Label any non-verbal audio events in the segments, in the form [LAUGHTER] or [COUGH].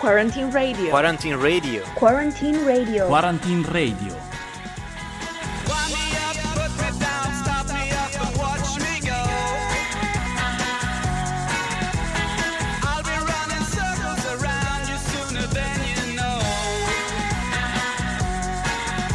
Quarantine Radio. Quarantine Radio. Quarantine Radio. Quarantine Radio.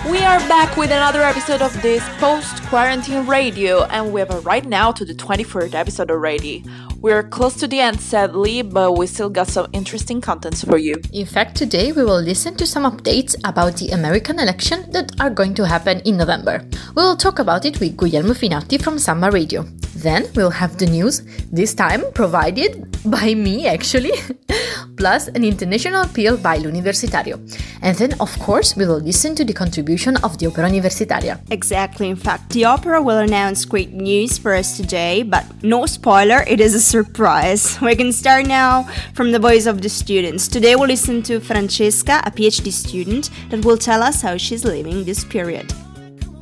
We are back with another episode of this post quarantine radio, and we are right now to the 23rd episode already. We're close to the end, sadly, but we still got some interesting contents for you. In fact, today we will listen to some updates about the American election that are going to happen in November. We will talk about it with Guglielmo Finatti from Samba Radio. Then we'll have the news, this time provided by me actually, [LAUGHS] plus an international appeal by l'Universitario. And then, of course, we will listen to the contribution of the Opera Universitaria. Exactly. In fact, the opera will announce great news for us today, but no spoiler, it is a surprise. [LAUGHS] We can start now from the voice of the students. Today we'll listen to Francesca, a PhD student, that will tell us how she's living this period.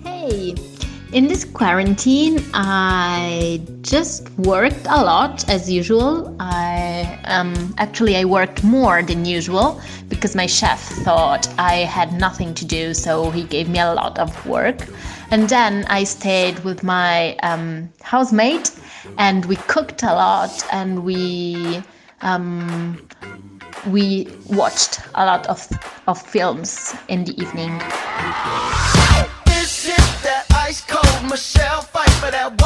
Hey, in this quarantine, I just worked a lot as usual. I um, actually I worked more than usual because my chef thought I had nothing to do, so he gave me a lot of work. And then I stayed with my um, housemate, and we cooked a lot, and we um, we watched a lot of of films in the evening. For that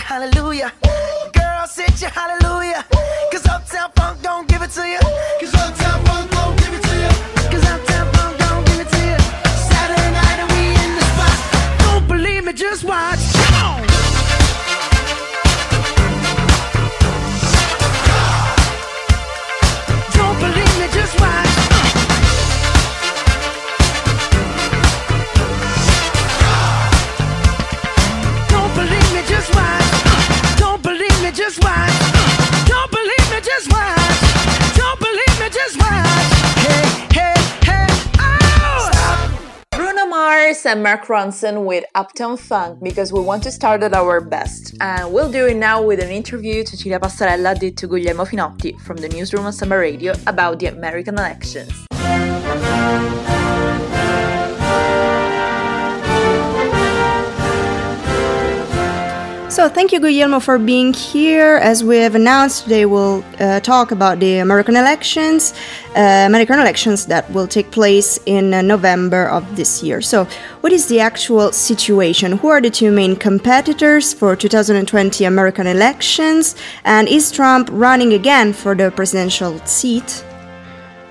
hallelujah. And Mark Ronson with Uptown Funk because we want to start at our best. And we'll do it now with an interview to Cecilia Passarella did to Guglielmo Finotti from the newsroom of Samba Radio about the American elections. So, thank you, Guillermo, for being here. As we have announced, today we'll uh, talk about the American elections, uh, American elections that will take place in uh, November of this year. So, what is the actual situation? Who are the two main competitors for 2020 American elections? And is Trump running again for the presidential seat?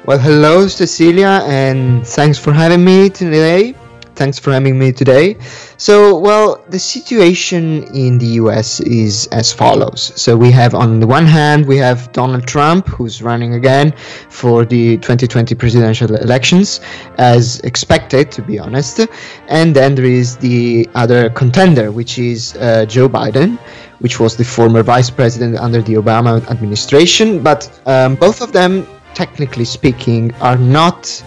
Well, hello, Cecilia, and thanks for having me today. Thanks for having me today. So, well, the situation in the US is as follows. So, we have on the one hand, we have Donald Trump, who's running again for the 2020 presidential elections, as expected, to be honest. And then there is the other contender, which is uh, Joe Biden, which was the former vice president under the Obama administration. But um, both of them, technically speaking, are not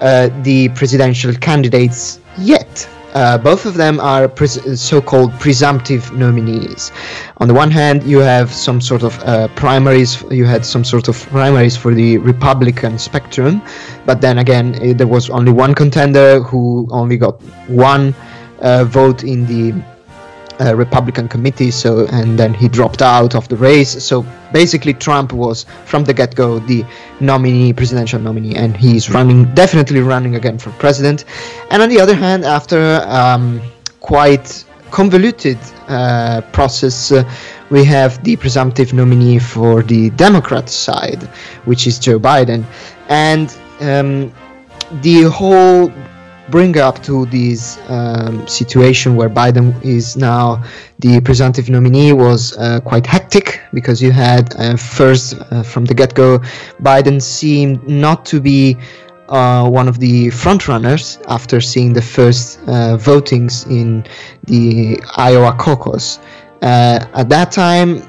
uh, the presidential candidates yet. Uh, both of them are pres- so-called presumptive nominees. On the one hand, you have some sort of uh, primaries. You had some sort of primaries for the Republican spectrum, but then again, eh, there was only one contender who only got one uh, vote in the uh, Republican committee. So and then he dropped out of the race. So basically, Trump was from the get-go the nominee, presidential nominee, and he's running, definitely running again for president. And on the other hand, after um, quite convoluted uh, process, uh, we have the presumptive nominee for the Democrat side, which is Joe Biden, and um, the whole bring up to this um, situation where Biden is now the presumptive nominee was uh, quite hectic because you had uh, first uh, from the get-go Biden seemed not to be uh, one of the frontrunners after seeing the first uh, votings in the Iowa caucus. Uh, at that time,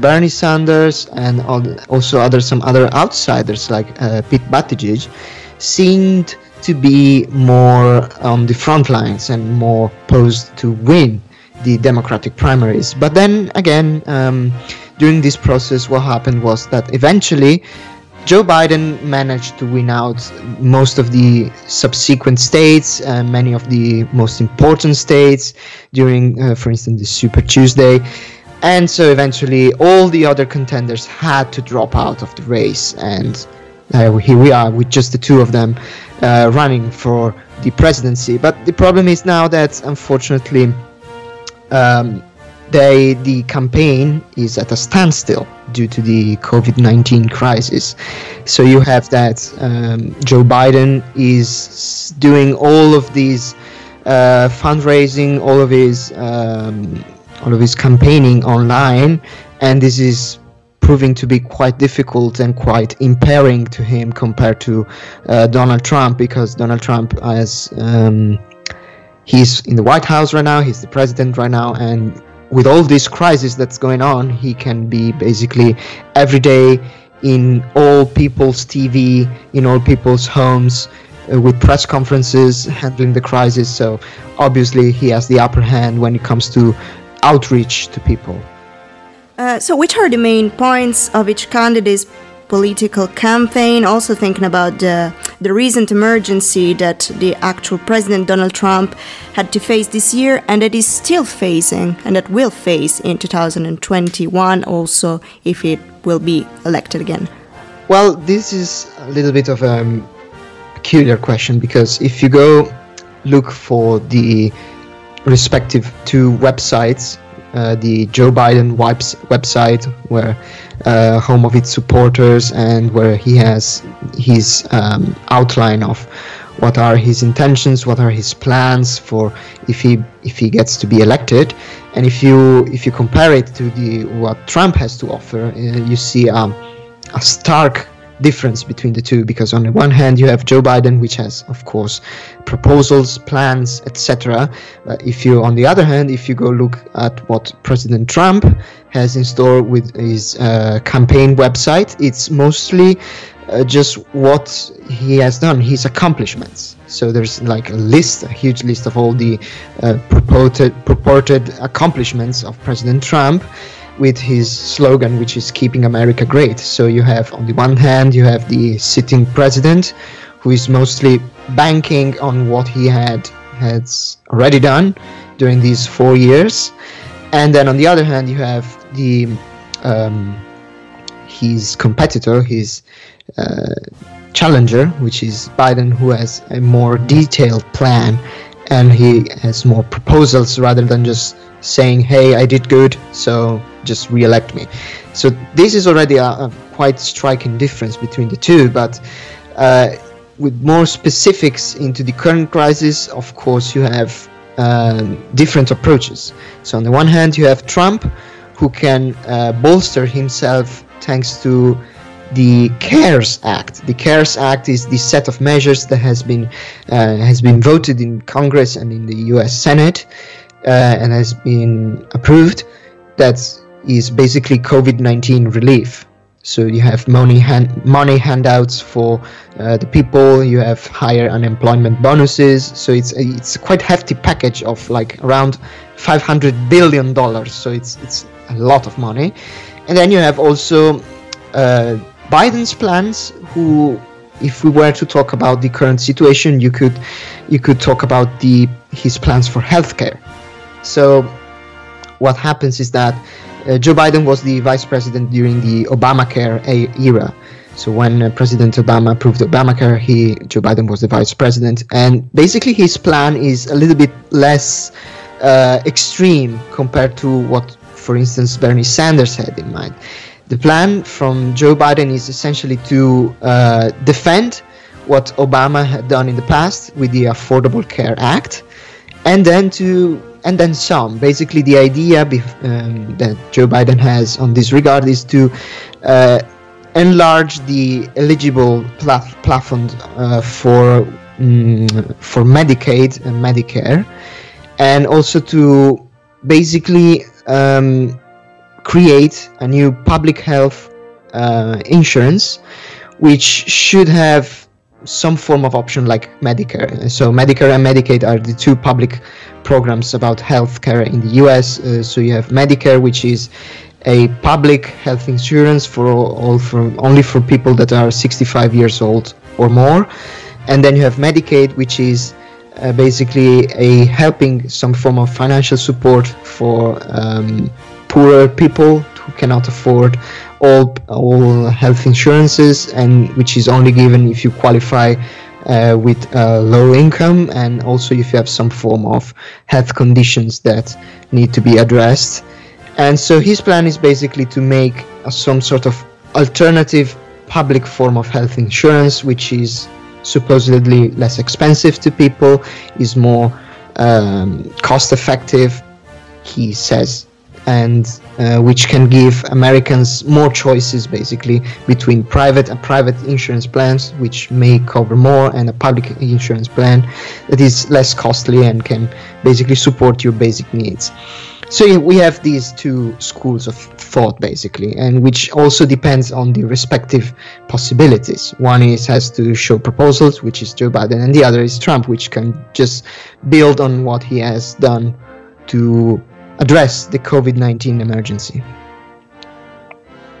Bernie Sanders and also other some other outsiders like Pete Buttigieg seemed to be more on the front lines and more posed to win the Democratic primaries. But then again, um, during this process, what happened was that eventually Joe Biden managed to win out most of the subsequent states, uh, many of the most important states during, uh, for instance, the Super Tuesday. And so eventually, all the other contenders had to drop out of the race. And uh, here we are with just the two of them uh, running for the presidency. But the problem is now that, unfortunately, um, they, the campaign is at a standstill due to the COVID 19 crisis. So you have that um, Joe Biden is doing all of these uh, fundraising, all of his um, all of his campaigning online, and this is proving to be quite difficult and quite impairing to him compared to uh, Donald Trump because Donald Trump has um, he's in the White House right now, he's the president right now, and with all this crisis that's going on, he can be basically every day in all people's TV, in all people's homes, uh, with press conferences handling the crisis. So obviously, he has the upper hand when it comes to outreach to people. Uh, so, which are the main points of each candidate's political campaign? Also, thinking about the, the recent emergency that the actual President Donald Trump had to face this year and that is still facing and that will face in 2021, also, if it will be elected again. Well, this is a little bit of a peculiar question because if you go look for the respective two websites uh, the Joe Biden webs- website, where uh, home of its supporters, and where he has his um, outline of what are his intentions, what are his plans for if he if he gets to be elected, and if you if you compare it to the what Trump has to offer, uh, you see um, a stark difference between the two because on the one hand you have Joe Biden which has of course proposals plans etc uh, if you on the other hand if you go look at what President Trump has in store with his uh, campaign website it's mostly uh, just what he has done his accomplishments. So there's like a list a huge list of all the uh, purported purported accomplishments of President Trump with his slogan, which is keeping America great. So you have, on the one hand, you have the sitting president, who is mostly banking on what he had has already done during these four years, and then on the other hand, you have the um, his competitor, his uh, challenger, which is Biden, who has a more detailed plan and he has more proposals rather than just saying, "Hey, I did good, so just re-elect me." So this is already a, a quite striking difference between the two. But uh, with more specifics into the current crisis, of course, you have um, different approaches. So on the one hand, you have Trump, who can uh, bolster himself thanks to the CARES Act. The CARES Act is the set of measures that has been uh, has been voted in Congress and in the U.S. Senate uh, and has been approved. That is basically COVID-19 relief. So you have money hand, money handouts for uh, the people. You have higher unemployment bonuses. So it's it's a quite hefty package of like around 500 billion dollars. So it's it's a lot of money. And then you have also uh, Biden's plans, who if we were to talk about the current situation, you could you could talk about the his plans for healthcare. So what happens is that uh, Joe Biden was the vice president during the Obamacare era. So when uh, President Obama approved Obamacare, he Joe Biden was the vice president, and basically his plan is a little bit less uh, extreme compared to what, for instance, Bernie Sanders had in mind. The plan from Joe Biden is essentially to uh, defend what Obama had done in the past with the Affordable Care Act, and then to and then some. Basically, the idea bef- um, that Joe Biden has on this regard is to uh, enlarge the eligible pla- plafond uh, for mm, for Medicaid and Medicare, and also to basically um, create a new public health uh, insurance, which should have some form of option like Medicare. So Medicare and Medicaid are the two public programs about healthcare in the U.S. Uh, so you have Medicare, which is a public health insurance for all, all for only for people that are 65 years old or more, and then you have Medicaid, which is uh, basically a helping some form of financial support for um, poorer people who cannot afford all all health insurances and which is only given if you qualify uh, with low income and also if you have some form of health conditions that need to be addressed. And so his plan is basically to make some sort of alternative public form of health insurance which is supposedly less expensive to people is more um, cost effective. He says and uh, which can give Americans more choices basically between private and private insurance plans, which may cover more, and a public insurance plan that is less costly and can basically support your basic needs. So we have these two schools of thought basically, and which also depends on the respective possibilities. One is has to show proposals, which is Joe Biden, and the other is Trump, which can just build on what he has done to address the COVID 19 emergency.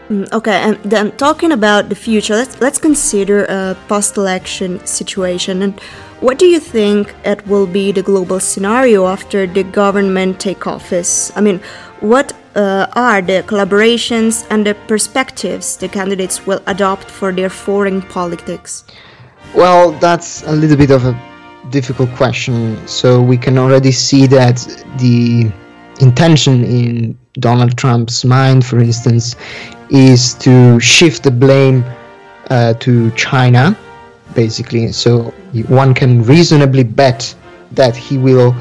Mm, Okay, and then talking about the future, let's let's consider a post-election situation. And what do you think it will be the global scenario after the government take office? I mean, what uh, are the collaborations and the perspectives the candidates will adopt for their foreign politics? Well, that's a little bit of a difficult question. So we can already see that the intention in Donald Trump's mind, for instance, is to shift the blame uh, to China, basically. So one can reasonably bet that he will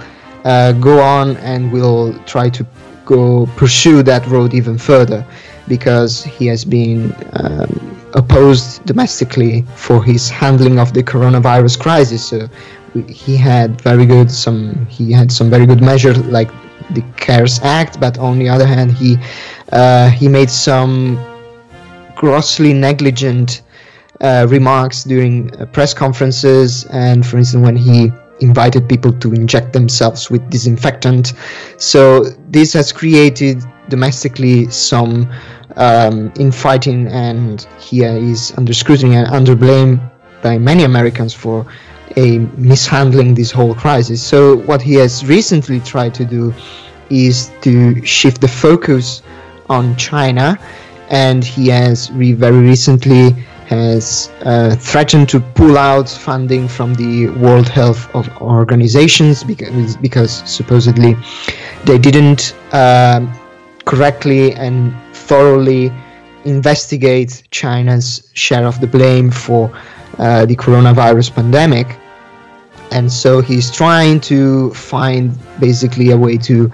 uh, go on and will try to go pursue that road even further because he has been um, opposed domestically for his handling of the coronavirus crisis. So he had very good some he had some very good measures like the CARES Act, but on the other hand, he uh, he made some grossly negligent uh, remarks during uh, press conferences, and for instance, when he invited people to inject themselves with disinfectant. So this has created domestically some um, infighting, and he is under scrutiny and under blame by many Americans for a mishandling this whole crisis. So what he has recently tried to do is to shift the focus on China, and he has very recently has uh, threatened to pull out funding from the World Health Organizations because because supposedly they didn't um, correctly and thoroughly investigate China's share of the blame for uh, the coronavirus pandemic and so he's trying to find basically a way to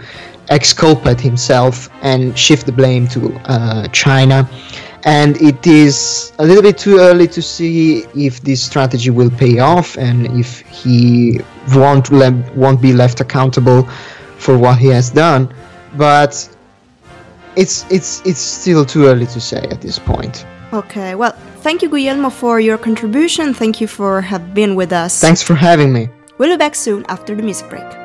exculpate himself and shift the blame to uh, China. And it is a little bit too early to see if this strategy will pay off and if he won't le- won't be left accountable for what he has done. But it's it's it's still too early to say at this point. Okay, well, thank you, Guillermo, for your contribution. Thank you for have been with us. Thanks for having me. We'll be back soon after the music break.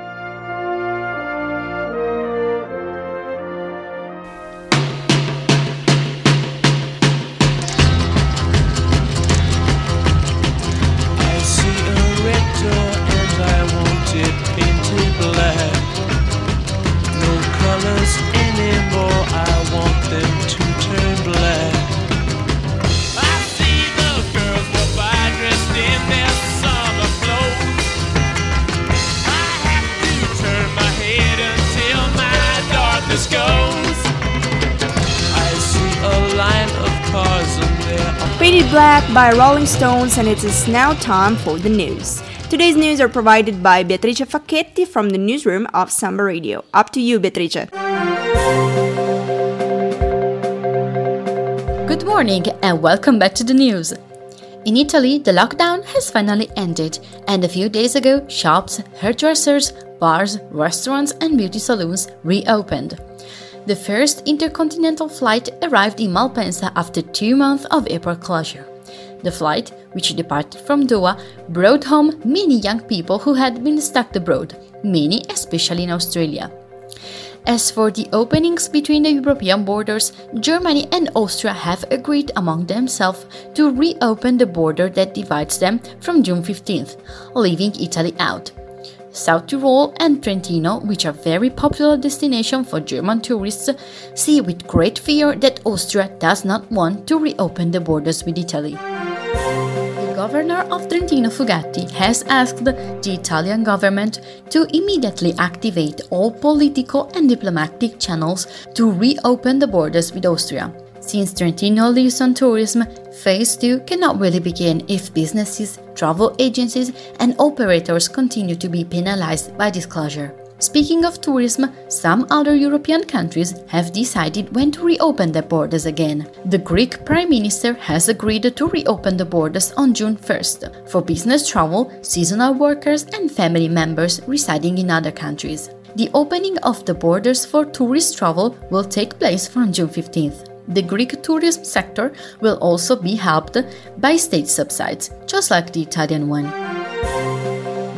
By Rolling Stones, and it is now time for the news. Today's news are provided by Beatrice Facchetti from the newsroom of Samba Radio. Up to you, Beatrice. Good morning and welcome back to the news. In Italy, the lockdown has finally ended, and a few days ago, shops, hairdressers, bars, restaurants, and beauty salons reopened. The first intercontinental flight arrived in Malpensa after two months of airport closure. The flight, which departed from Doha, brought home many young people who had been stuck abroad, many especially in Australia. As for the openings between the European borders, Germany and Austria have agreed among themselves to reopen the border that divides them from June 15th, leaving Italy out. South Tyrol and Trentino, which are very popular destinations for German tourists, see with great fear that Austria does not want to reopen the borders with Italy. The governor of Trentino Fugatti has asked the Italian government to immediately activate all political and diplomatic channels to reopen the borders with Austria. Since Trentino lives on tourism, phase 2 cannot really begin if businesses, travel agencies, and operators continue to be penalized by this closure. Speaking of tourism, some other European countries have decided when to reopen their borders again. The Greek Prime Minister has agreed to reopen the borders on June 1st for business travel, seasonal workers, and family members residing in other countries. The opening of the borders for tourist travel will take place from June 15th. The Greek tourism sector will also be helped by state subsidies, just like the Italian one.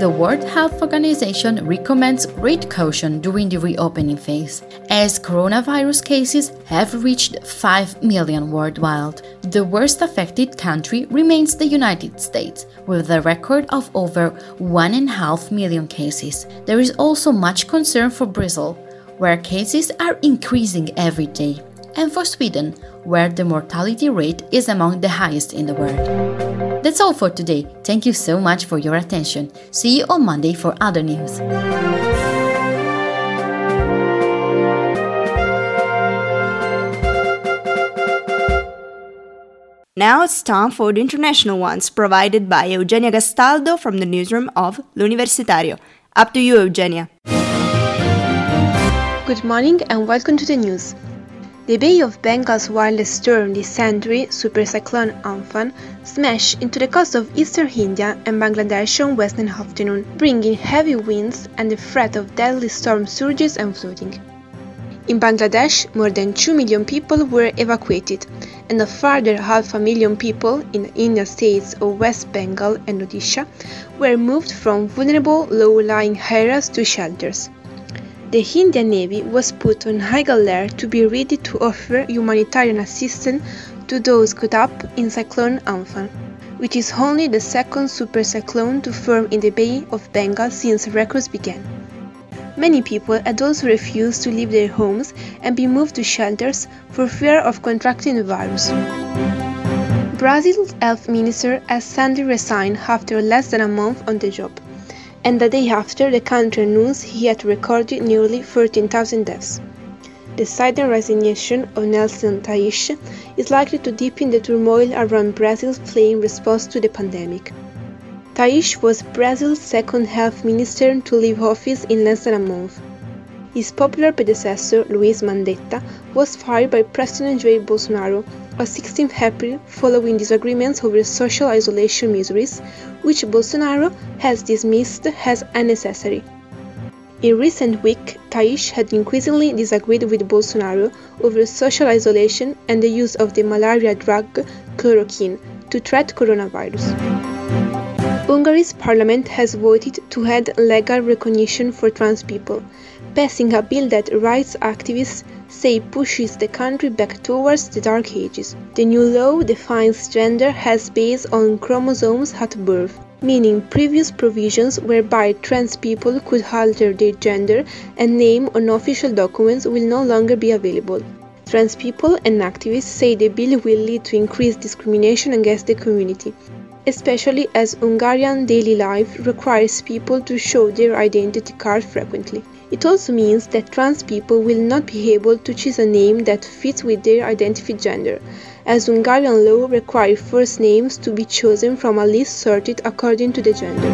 The World Health Organization recommends great caution during the reopening phase, as coronavirus cases have reached 5 million worldwide. The worst affected country remains the United States, with a record of over 1.5 million cases. There is also much concern for Brazil, where cases are increasing every day, and for Sweden, where the mortality rate is among the highest in the world. That's all for today. Thank you so much for your attention. See you on Monday for other news. Now it's time for the international ones, provided by Eugenia Gastaldo from the newsroom of L'Universitario. Up to you, Eugenia. Good morning and welcome to the news. The Bay of Bengal's wildest storm this century, Supercyclone Amphan, smashed into the coast of eastern India and Bangladesh on Wednesday afternoon, bringing heavy winds and the threat of deadly storm surges and flooding. In Bangladesh, more than 2 million people were evacuated, and a further half a million people in the Indian states of West Bengal and Odisha were moved from vulnerable low-lying areas to shelters. The Indian Navy was put on high alert to be ready to offer humanitarian assistance to those caught up in Cyclone Amphan, which is only the second supercyclone to form in the Bay of Bengal since records began. Many people had also refused to leave their homes and be moved to shelters for fear of contracting the virus. Brazil's health minister has suddenly resigned after less than a month on the job and the day after the country announced he had recorded nearly 13,000 deaths. The sudden resignation of Nelson Teich is likely to deepen the turmoil around Brazil's flamed response to the pandemic. Teich was Brazil's second health minister to leave office in less than a month. His popular predecessor, Luiz Mandetta, was fired by President Jair Bolsonaro on 16 April following disagreements over social isolation measures, which Bolsonaro has dismissed as unnecessary. In recent weeks, Teich had increasingly disagreed with Bolsonaro over social isolation and the use of the malaria drug chloroquine to treat coronavirus. Hungary's parliament has voted to add legal recognition for trans people, passing a bill that rights activists say pushes the country back towards the dark ages. The new law defines gender as based on chromosomes at birth, meaning previous provisions whereby trans people could alter their gender and name on official documents will no longer be available. Trans people and activists say the bill will lead to increased discrimination against the community, especially as Hungarian daily life requires people to show their identity card frequently. It also means that trans people will not be able to choose a name that fits with their identified gender, as Hungarian law requires first names to be chosen from a list sorted according to the gender.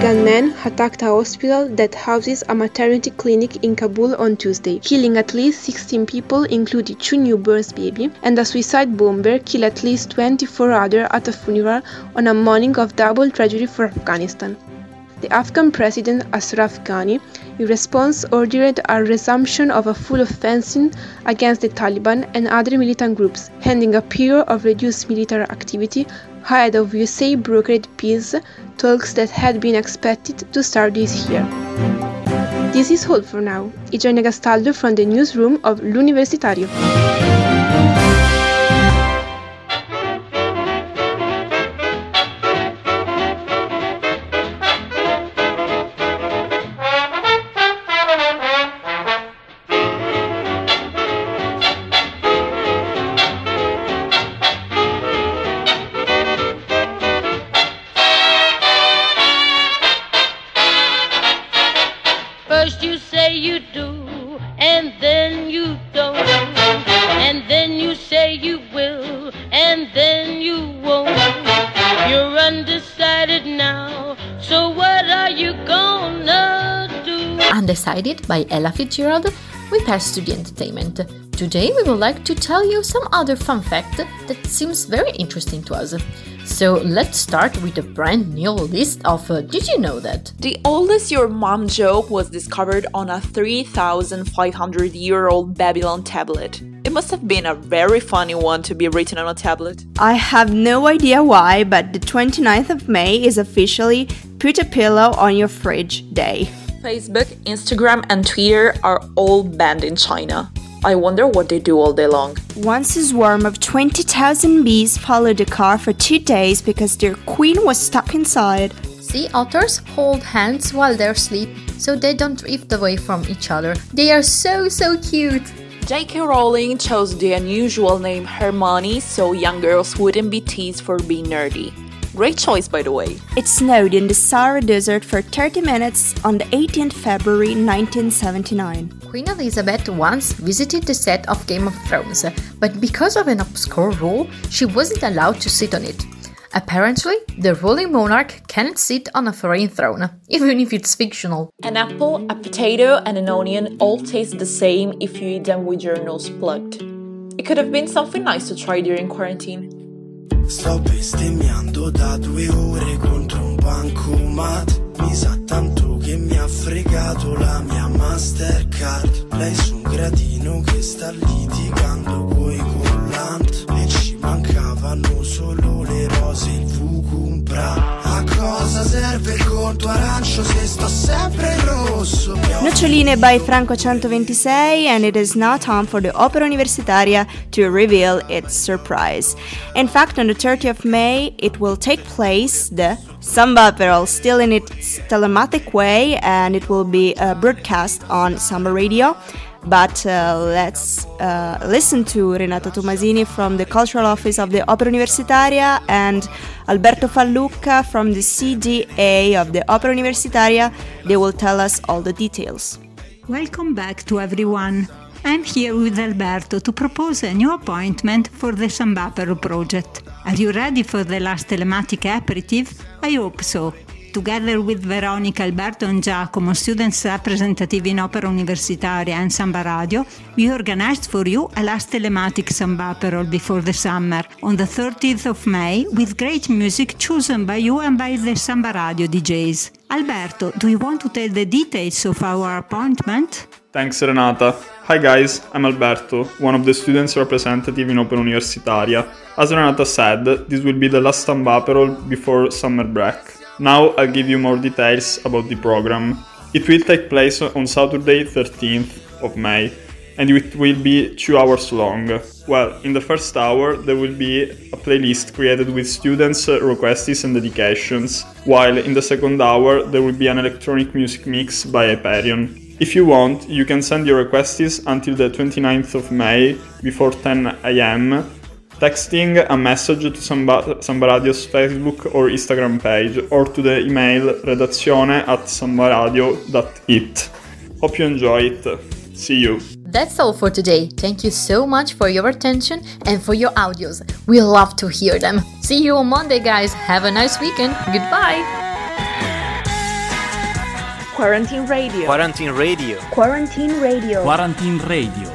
Gunmen attacked a hospital that houses a maternity clinic in Kabul on Tuesday, killing at least 16 people, including two newborn babies, and a suicide bomber killed at least 24 others at a funeral on a morning of double tragedy for Afghanistan. The Afghan President Ashraf Ghani, in response, ordered a resumption of a full offensive against the Taliban and other militant groups, ending a period of reduced military activity ahead of USA brokered peace talks that had been expected to start this year. This is all for now. Eugenia Gastaldo from the newsroom of L'Universitario. By Ella Fitzgerald, we pass to the entertainment. Today we would like to tell you some other fun fact that seems very interesting to us. So let's start with a brand new list of uh, Did you know that? The oldest your mom joke was discovered on a 3,500 year old Babylon tablet. It must have been a very funny one to be written on a tablet. I have no idea why, but the 29th of May is officially Put a Pillow on Your Fridge Day. Facebook, Instagram, and Twitter are all banned in China. I wonder what they do all day long. Once a swarm of 20,000 bees followed the car for two days because their queen was stuck inside. Sea otters hold hands while they sleep so they don't drift away from each other. They are so so cute. J.K. Rowling chose the unusual name Hermione so young girls wouldn't be teased for being nerdy. Great choice, by the way. It snowed in the Sahara Desert for 30 minutes on the 18th February 1979. Queen Elizabeth once visited the set of Game of Thrones, but because of an obscure rule, she wasn't allowed to sit on it. Apparently, the ruling monarch can't sit on a foreign throne, even if it's fictional. An apple, a potato, and an onion all taste the same if you eat them with your nose plugged. It could have been something nice to try during quarantine. Sto bestemmiando da due ore contro un bancomat. Mi sa tanto che mi ha fregato la mia Mastercard. Lei su un gradino che sta litigando coi collant. E ci mancavano solo le rose e il Vucumpra cosa serve il conto arancio se sto sempre in rosso? Noccioline by Franco 126, and it is now time for the Opera Universitaria to reveal its surprise. In fact, on the 30th of May, it will take place the Samba Aperol, still in its telematic way, and it will be uh, broadcast on Samba Radio. But uh, let's uh, listen to Renato Tomasini from the Cultural Office of the Opera Universitaria and Alberto Fallucca from the CDA of the Opera Universitaria. They will tell us all the details. Welcome back to everyone. I'm here with Alberto to propose a new appointment for the Sambapero project. Are you ready for the last telematic aperitif? I hope so. Together with Veronica, Alberto, and Giacomo, students representative in Opera Universitaria and Samba Radio, we organized for you a last telematic Samba Aperol before the summer on the 30th of May with great music chosen by you and by the Samba Radio DJs. Alberto, do you want to tell the details of our appointment? Thanks Renata. Hi guys, I'm Alberto, one of the students representative in Opera Universitaria. As Renata said, this will be the last Samba Stambaperol before summer break. Now I'll give you more details about the program. It will take place on Saturday 13th of May and it will be 2 hours long. Well, in the first hour there will be a playlist created with students' requests and dedications, while in the second hour there will be an electronic music mix by Hyperion. If you want, you can send your requests until the 29th of May before 10 am, texting a message to Samba, Samba Radio's Facebook or Instagram page or to the email redazione at sambaradio.it. Hope you enjoy it. See you. That's all for today. Thank you so much for your attention and for your audios. We love to hear them. See you on Monday, guys. Have a nice weekend. Goodbye. Quarantine Radio. Quarantine Radio. Quarantine Radio. Quarantine Radio.